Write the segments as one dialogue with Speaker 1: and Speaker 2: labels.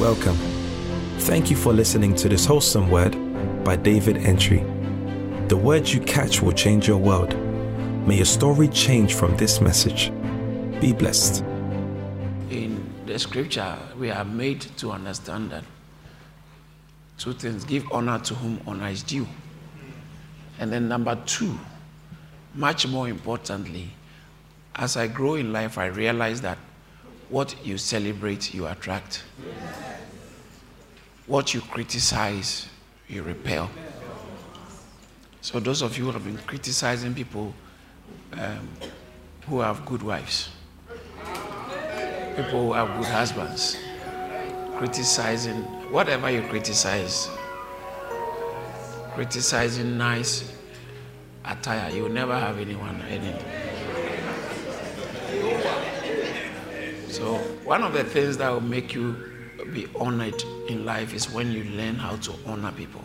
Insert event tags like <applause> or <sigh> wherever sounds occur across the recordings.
Speaker 1: Welcome. Thank you for listening to this wholesome word by David Antwi. The words you catch will change your world. May your story change from this message. Be blessed.
Speaker 2: In the scripture, we are made to understand that two things give honor to whom honor is due. And then, number two, much more importantly, as I grow in life, I realize that what you celebrate, you attract. What you criticize, you repel. So, those of you who have been criticizing people um, who have good wives, people who have good husbands, criticizing whatever you criticize, criticizing nice attire, you will never have anyone any. So, one of the things that will make you be honored in life is when you learn how to honor people.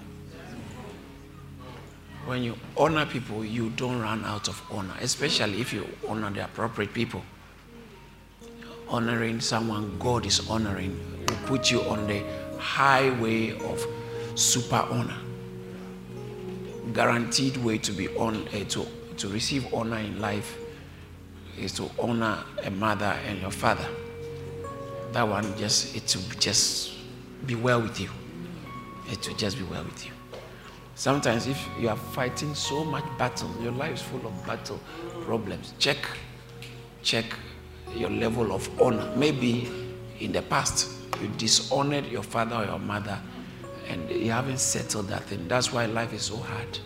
Speaker 2: When you honor people, you don't run out of honor, especially if you honor the appropriate people. Honoring someone God is honoring will put you on the highway of super honor. Guaranteed way to be on uh, to, to receive honor in life is to honor a mother and your father. That one just it will just be well with you. It will just be well with you. Sometimes if you are fighting so much battle, your life is full of battle problems. Check, check your level of honor. Maybe in the past you dishonored your father or your mother and you haven't settled that thing. That's why life is so hard.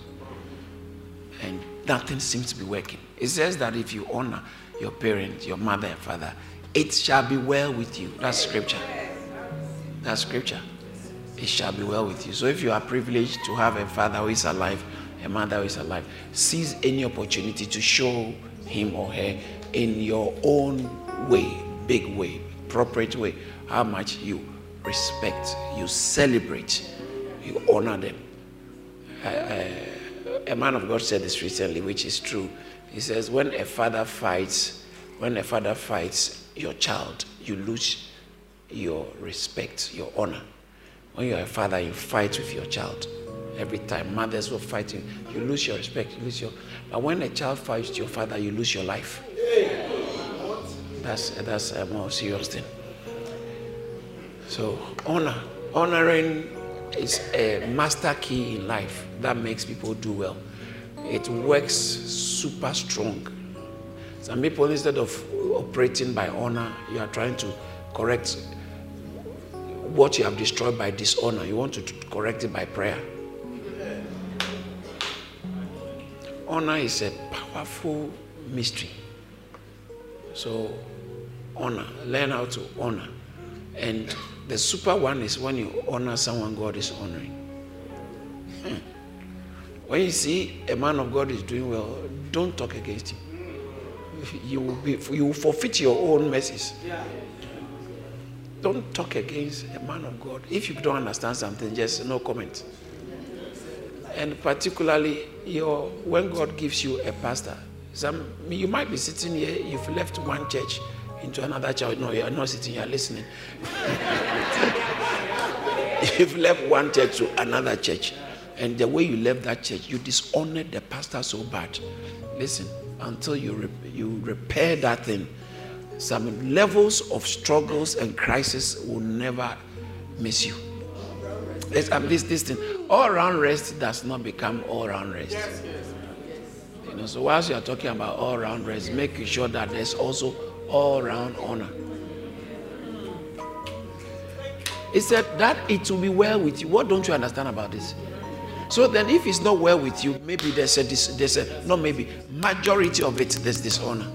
Speaker 2: And nothing seems to be working. It says that if you honor your parents, your mother and father, it shall be well with you. That's scripture. That's scripture. It shall be well with you. So if you are privileged to have a father who is alive, a mother who is alive, seize any opportunity to show him or her in your own way, big way, appropriate way, how much you respect, you celebrate, you honor them. Uh, uh, a man of God said this recently, which is true. He says, when a father fights, when a father fights your child, you lose your respect, your honor. When you're a father, you fight with your child. Every time mothers were fighting, you lose your respect, you lose your. But when a child fights your father, you lose your life. That's that's a more serious thing. So honor, honoring is a master key in life that makes people do well. It works super strong. Some people, instead of operating by honor, you are trying to correct what you have destroyed by dishonor. You want to correct it by prayer. Honor is a powerful mystery. So, honor, learn how to honor. And the super one is when you honor someone God is honoring. Hmm. When you see a man of God is doing well, don't talk against him. You will, be, you will forfeit your own mercies. Don't talk against a man of God. If you don't understand something, just no comment. And particularly, your when God gives you a pastor, some you might be sitting here, you've left one church into another church. No, you're not sitting, you're listening. <laughs> you've left one church to another church. And the way you left that church, you dishonored the pastor so bad. Listen, until you, re- you repair that thing, some levels of struggles and crisis will never miss you. Let's, um, this, this thing, all round rest does not become all round rest. You know, so whilst you are talking about all round rest, make sure that there's also all round honor. He said that it will be well with you. What don't you understand about this? So then, if it's not well with you, maybe there's a, there's a not maybe majority of it there's dishonor.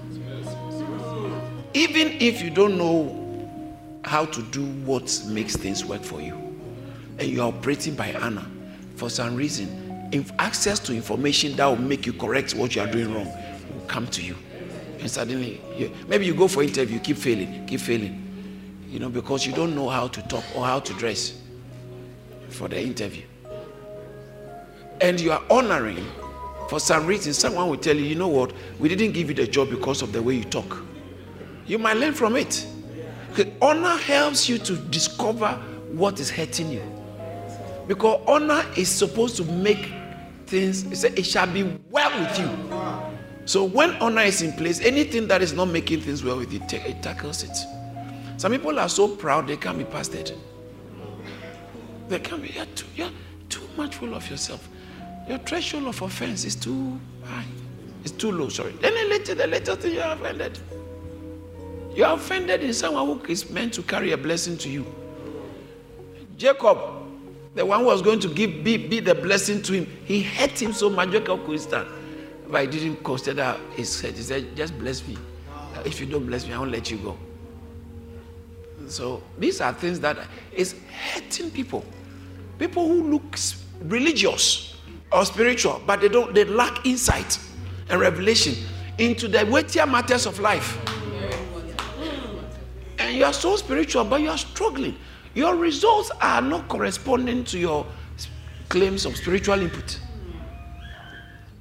Speaker 2: Even if you don't know how to do what makes things work for you, and you're operating by honor, for some reason, if access to information that will make you correct what you are doing wrong will come to you, and suddenly, you, maybe you go for interview, keep failing, keep failing, you know, because you don't know how to talk or how to dress for the interview and you are honoring, for some reason, someone will tell you, you know what, we didn't give you the job because of the way you talk. You might learn from it. Honor helps you to discover what is hurting you. Because honor is supposed to make things, it shall be well with you. So when honor is in place, anything that is not making things well with you, it tackles it. Some people are so proud they can't be pastored. They can't be, you're too, you're too much full of yourself. Your threshold of offense is too high. It's too low, sorry. Then the later, the later thing you are offended. You are offended in someone who is meant to carry a blessing to you. Jacob, the one who was going to give be, be the blessing to him, he hurt him so much. Jacob could stand. But he didn't consider his head. He said, just bless me. If you don't bless me, I won't let you go. So these are things that is hurting people. People who look religious or spiritual, but they don't they lack insight and revelation into the weightier matters of life. And you are so spiritual, but you are struggling. Your results are not corresponding to your claims of spiritual input.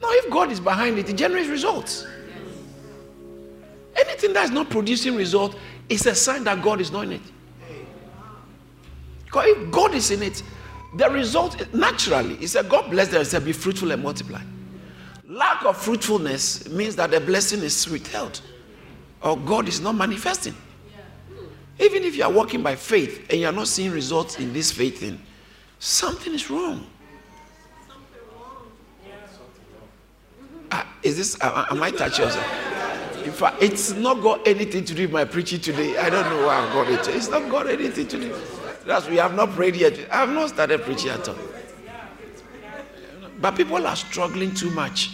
Speaker 2: Now, if God is behind it, it generates results. Anything that is not producing result is a sign that God is not in it. Because if God is in it, the result naturally is that God bless them and say, Be fruitful and multiply. Lack of fruitfulness means that the blessing is withheld or God is not manifesting. Even if you are walking by faith and you are not seeing results in this faith thing, something is wrong. Uh, is this, am I touching yourself? In fact, it's not got anything to do with my preaching today. I don't know why I've got it. It's not got anything to do. That's we have not prayed yet. I have not started preaching at all. But people are struggling too much,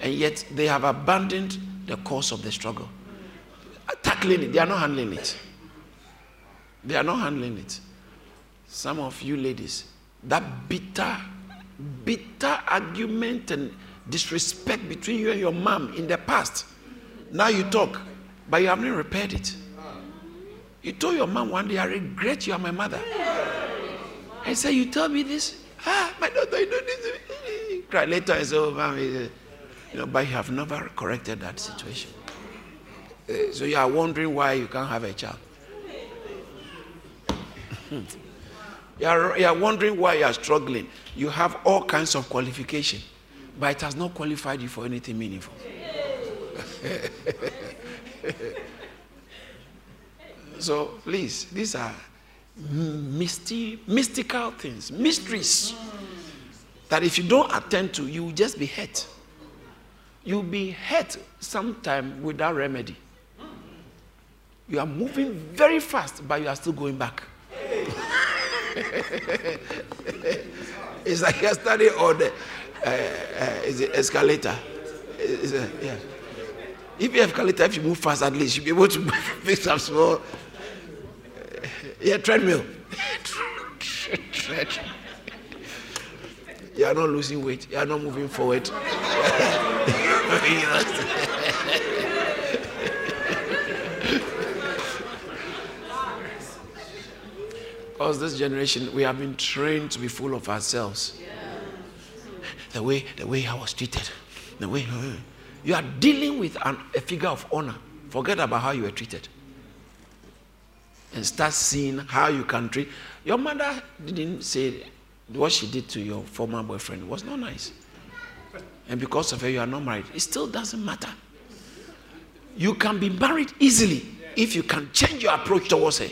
Speaker 2: and yet they have abandoned the cause of the struggle. Tackling it, they are not handling it. They are not handling it. Some of you ladies, that bitter, bitter argument and disrespect between you and your mom in the past. Now you talk, but you haven't repaired it. You told your mom one day, I regret you are my mother. I said, You told me this? Ah, my daughter, you do this. <laughs> Cry later, I said, Oh, you know, but you have never corrected that situation. Uh, so you are wondering why you can't have a child. <laughs> you, are, you are wondering why you are struggling. You have all kinds of qualification, but it has not qualified you for anything meaningful. <laughs> so please, these are misty, mystical things, mysteries that if you don't attend to, you will just be hurt. You'll be hurt sometime without remedy. You are moving very fast, but you are still going back. <laughs> it's like standing on the is it escalator. Is it, yeah. If you have escalator, if you move fast, at least you'll be able to <laughs> pick some small. Uh, yeah, treadmill. <laughs> you are not losing weight. You are not moving forward. <laughs> Because this generation, we have been trained to be full of ourselves. The way, the way I was treated, the way you are dealing with an, a figure of honor. Forget about how you were treated, and start seeing how you can treat. Your mother didn't say what she did to your former boyfriend was not nice, and because of her, you are not married. It still doesn't matter. You can be married easily if you can change your approach towards her.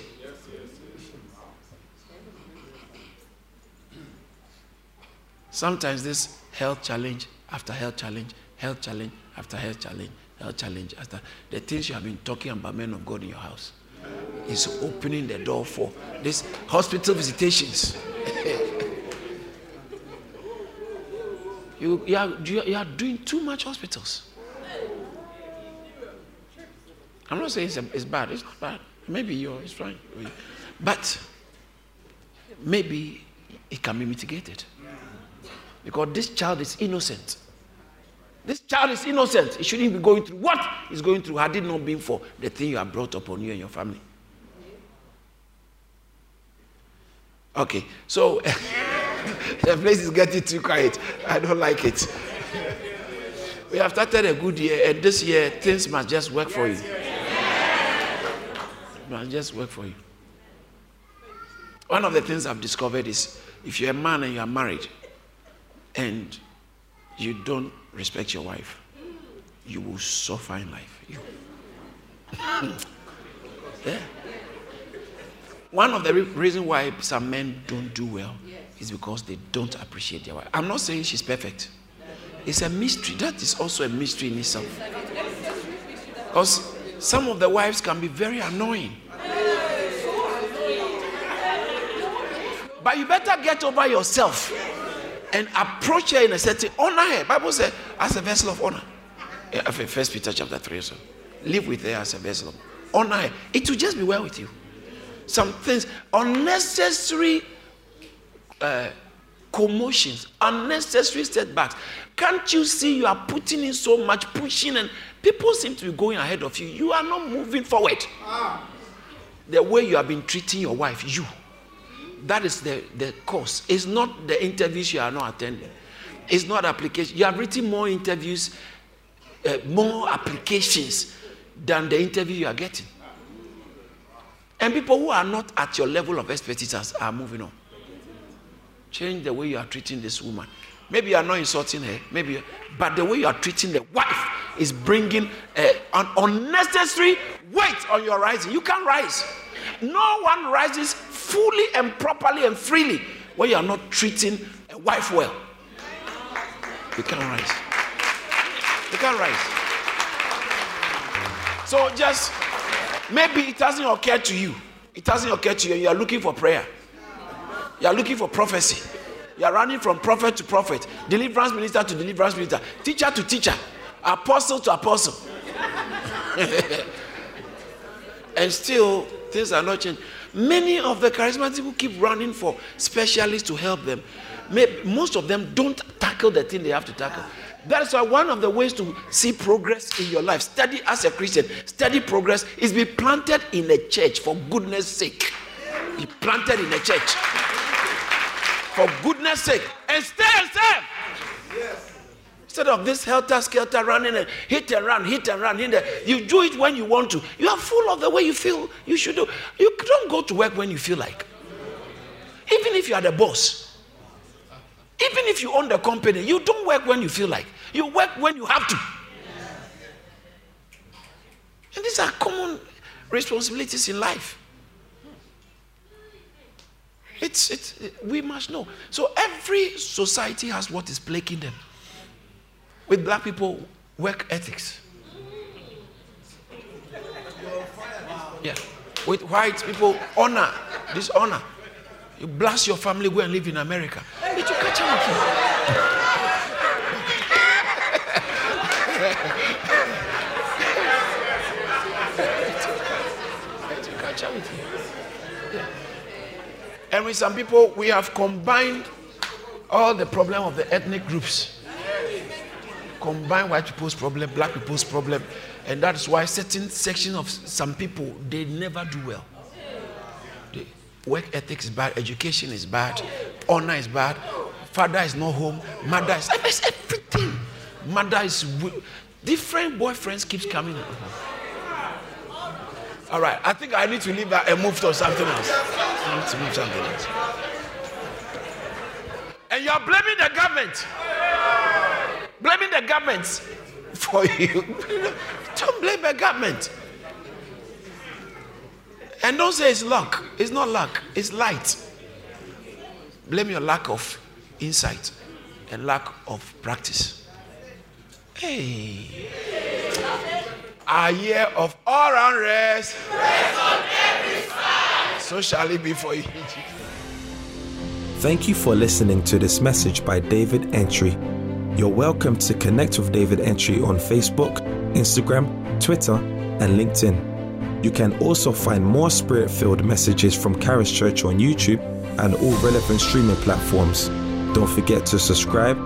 Speaker 2: Sometimes this health challenge after health challenge, health challenge after health challenge, health challenge after the things you have been talking about men of God in your house is opening the door for these hospital visitations. <laughs> you, you, are, you are doing too much hospitals. I'm not saying it's, it's bad. It's not bad. Maybe you're, it's fine. But maybe it can be mitigated. Because this child is innocent. This child is innocent. He shouldn't be going through what he's going through had it not been for the thing you have brought upon you and your family. Okay, so <laughs> the place is getting too quiet. I don't like it. We have started a good year, and this year things must just work for you. Must just work for you. One of the things I've discovered is if you're a man and you are married and you don't respect your wife, you will suffer in life. You. <laughs> yeah. One of the re- reasons why some men don't do well is because they don't appreciate their wife. I'm not saying she's perfect. It's a mystery. That is also a mystery in itself. Because some of the wives can be very annoying. But you better get over yourself and approach her in a certain honor her. Bible says as a vessel of honor. First Peter chapter 3 so. Live with her as a vessel of honor her. It will just be well with you. Some things, unnecessary uh, commotions, unnecessary setbacks. Can't you see you are putting in so much pushing and people seem to be going ahead of you? You are not moving forward. The way you have been treating your wife, you. That is the, the cause. It's not the interviews you are not attending. It's not application. You have written more interviews, uh, more applications than the interview you are getting. And people who are not at your level of expertise are moving on. Change the way you are treating this woman. Maybe you are not insulting her, maybe, but the way you are treating the wife is bringing uh, an unnecessary weight on your rising. You can't rise. No one rises fully and properly and freely when you are not treating a wife well. You can't rise. You can't rise. So just maybe it doesn't occur to you. It doesn't occur to you. You are looking for prayer. You are looking for prophecy. You are running from prophet to prophet, deliverance minister to deliverance minister, teacher to teacher, apostle to apostle. <laughs> and still, things are not changing. Many of the charismatic people keep running for specialists to help them. Most of them don't tackle the thing they have to tackle. That's why one of the ways to see progress in your life, study as a Christian, study progress, is be planted in a church for goodness sake. Be planted in a church for goodness sake and stay and. Yes. Instead of this helter skelter running and hit and run, hit and run in there, you do it when you want to. You are full of the way you feel you should do. You don't go to work when you feel like. Even if you are the boss, even if you own the company, you don't work when you feel like. You work when you have to. And these are common responsibilities in life. It's, it's, we must know. So every society has what is plaguing them. With black people, work ethics. Yeah. With white people, honor, dishonor. You blast your family, go and live in America. It will catch up you. catch up with you. Yeah. And with some people, we have combined all the problem of the ethnic groups. Combine white people's problem, black people's problem, and that's why certain sections of some people they never do well. The work ethics is bad, education is bad, honor is bad, father is not home, mother is everything. Mother is different boyfriends keeps coming. All right, I think I need to leave that and move to something else. I need to move something else. And you are blaming the government. Blaming the government for you. don't blame the government. And don't say it's luck. It's not luck, it's light. Blame your lack of insight and lack of practice. Hey a year of all round rest.
Speaker 3: Rest on every side.
Speaker 2: So shall it be for you.
Speaker 1: Thank you for listening to this message by David Antwi. You're welcome to connect with David Antwi on Facebook, Instagram, Twitter, and LinkedIn. You can also find more spirit filled messages from Charis Church on YouTube and all relevant streaming platforms. Don't forget to subscribe,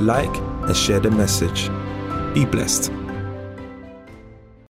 Speaker 1: like, and share the message. Be blessed.